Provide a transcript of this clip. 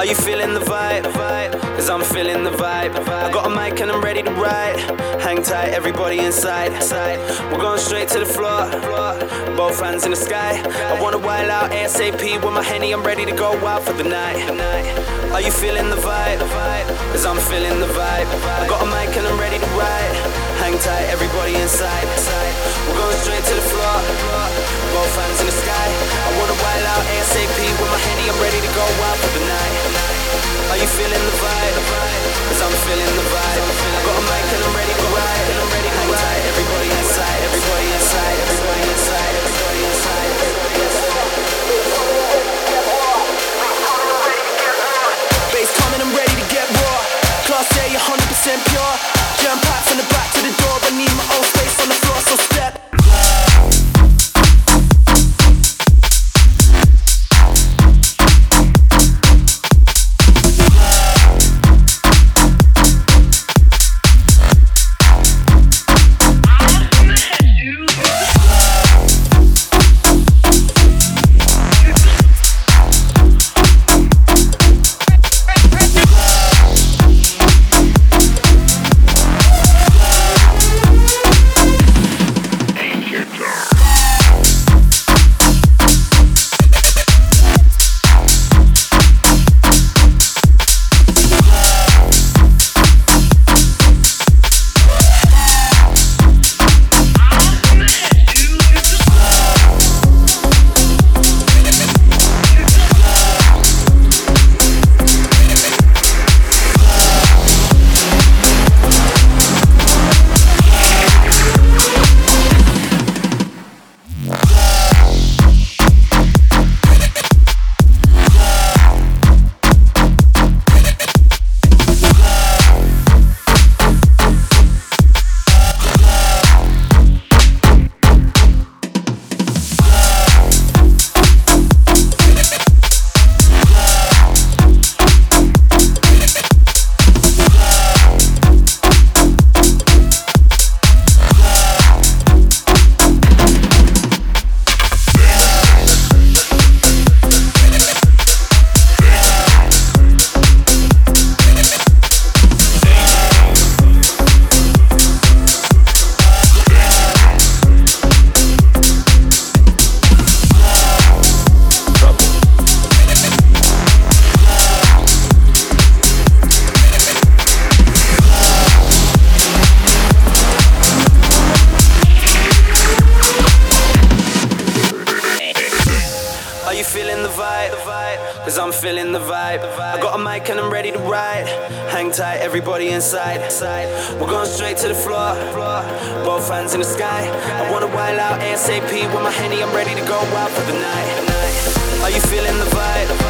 Are you feeling the vibe? Cause I'm feeling the vibe. I got a mic and I'm ready to ride. Hang tight, everybody inside. We're going straight to the floor. Both hands in the sky. I wanna wild out ASAP with my henny. I'm ready to go wild for the night. Are you feeling the vibe? Cause I'm feeling the vibe. I got a mic and I'm ready to ride. Hang tight, everybody inside. We're going 100% pure. Jam packed from the back to the door. I need my own feeling the vibe. I got a mic and I'm ready to ride. Hang tight, everybody inside. We're going straight to the floor. Both hands in the sky. I wanna wild out ASAP with my henny. I'm ready to go wild for the night. Are you feeling the vibe?